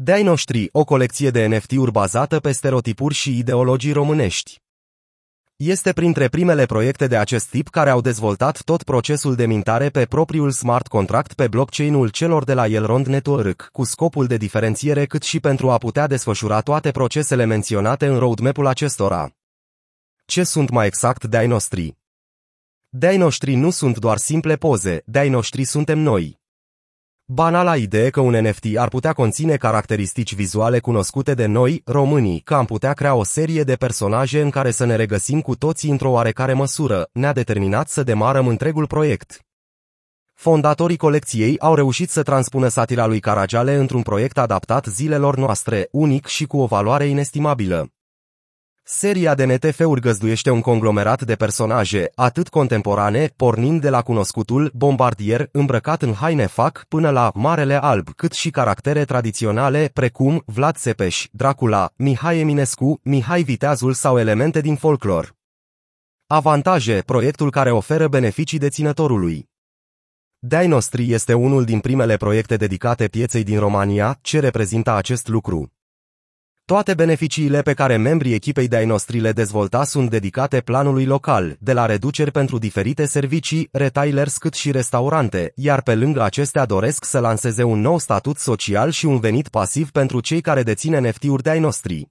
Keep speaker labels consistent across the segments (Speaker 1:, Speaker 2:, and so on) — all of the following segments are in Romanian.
Speaker 1: De-ai noștri, o colecție de NFT-uri bazată pe stereotipuri și ideologii românești. Este printre primele proiecte de acest tip care au dezvoltat tot procesul de mintare pe propriul smart contract pe blockchain-ul celor de la Elrond Network, cu scopul de diferențiere cât și pentru a putea desfășura toate procesele menționate în roadmap-ul acestora. Ce sunt mai exact de-ai noștri? De-ai noștri nu sunt doar simple poze, de-ai noștri suntem noi. Banala idee că un NFT ar putea conține caracteristici vizuale cunoscute de noi, românii, că am putea crea o serie de personaje în care să ne regăsim cu toții într-o oarecare măsură, ne-a determinat să demarăm întregul proiect. Fondatorii colecției au reușit să transpună satira lui Caragiale într-un proiect adaptat zilelor noastre, unic și cu o valoare inestimabilă. Seria de NTF-uri găzduiește un conglomerat de personaje, atât contemporane, pornind de la cunoscutul bombardier îmbrăcat în haine fac până la Marele Alb, cât și caractere tradiționale precum Vlad Țepeș, Dracula, Mihai Eminescu, Mihai Viteazul sau elemente din folclor. Avantaje, proiectul care oferă beneficii deținătorului. Dai Nostri este unul din primele proiecte dedicate pieței din România, ce reprezintă acest lucru. Toate beneficiile pe care membrii echipei de-ai noștri le dezvolta sunt dedicate planului local, de la reduceri pentru diferite servicii, retailers cât și restaurante, iar pe lângă acestea doresc să lanseze un nou statut social și un venit pasiv pentru cei care dețin NFT-uri de-ai noștri.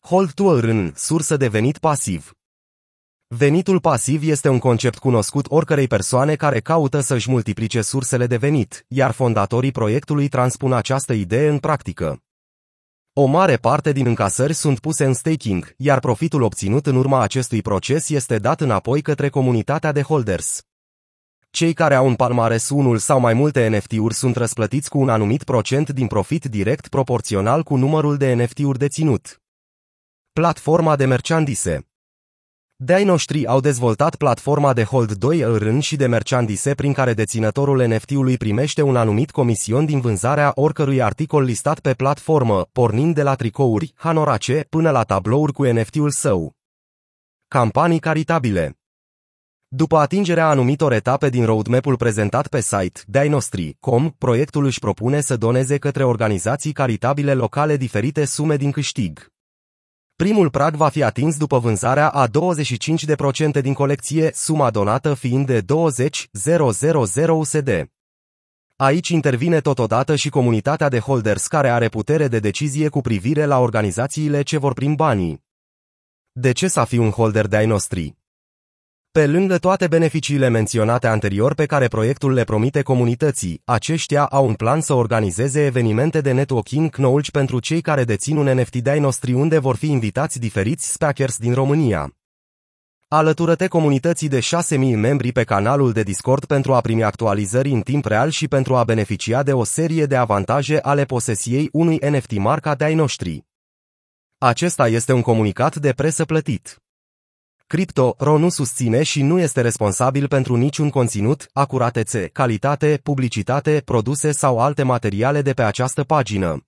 Speaker 1: Hold to earn, sursă de venit pasiv. Venitul pasiv este un concept cunoscut oricărei persoane care caută să-și multiplice sursele de venit, iar fondatorii proiectului transpun această idee în practică. O mare parte din încasări sunt puse în staking, iar profitul obținut în urma acestui proces este dat înapoi către comunitatea de holders. Cei care au în palmares unul sau mai multe NFT-uri sunt răsplătiți cu un anumit procent din profit direct proporțional cu numărul de NFT-uri deținut. Platforma de merchandise de-ai noștri au dezvoltat platforma de Hold 2 rând și de merchandise prin care deținătorul NFT-ului primește un anumit comision din vânzarea oricărui articol listat pe platformă, pornind de la tricouri, hanorace, până la tablouri cu NFT-ul său. Campanii caritabile după atingerea anumitor etape din roadmap-ul prezentat pe site Dinostri.com, proiectul își propune să doneze către organizații caritabile locale diferite sume din câștig. Primul prag va fi atins după vânzarea a 25% din colecție, suma donată fiind de 20.000 USD. Aici intervine totodată și comunitatea de holders care are putere de decizie cu privire la organizațiile ce vor prin banii. De ce să fii un holder de ai noștri? Pe lângă toate beneficiile menționate anterior pe care proiectul le promite comunității, aceștia au un plan să organizeze evenimente de networking knowledge pentru cei care dețin un NFT de noștri unde vor fi invitați diferiți speakers din România. Alătură-te comunității de 6.000 membri pe canalul de Discord pentru a primi actualizări în timp real și pentru a beneficia de o serie de avantaje ale posesiei unui NFT marca de ai noștri. Acesta este un comunicat de presă plătit. Crypto.ro nu susține și nu este responsabil pentru niciun conținut, acuratețe, calitate, publicitate, produse sau alte materiale de pe această pagină.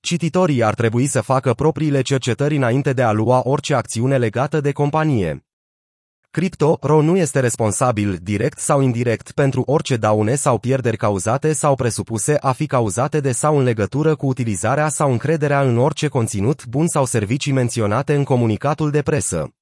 Speaker 1: Cititorii ar trebui să facă propriile cercetări înainte de a lua orice acțiune legată de companie. Crypto.ro nu este responsabil, direct sau indirect, pentru orice daune sau pierderi cauzate sau presupuse a fi cauzate de sau în legătură cu utilizarea sau încrederea în orice conținut bun sau servicii menționate în comunicatul de presă.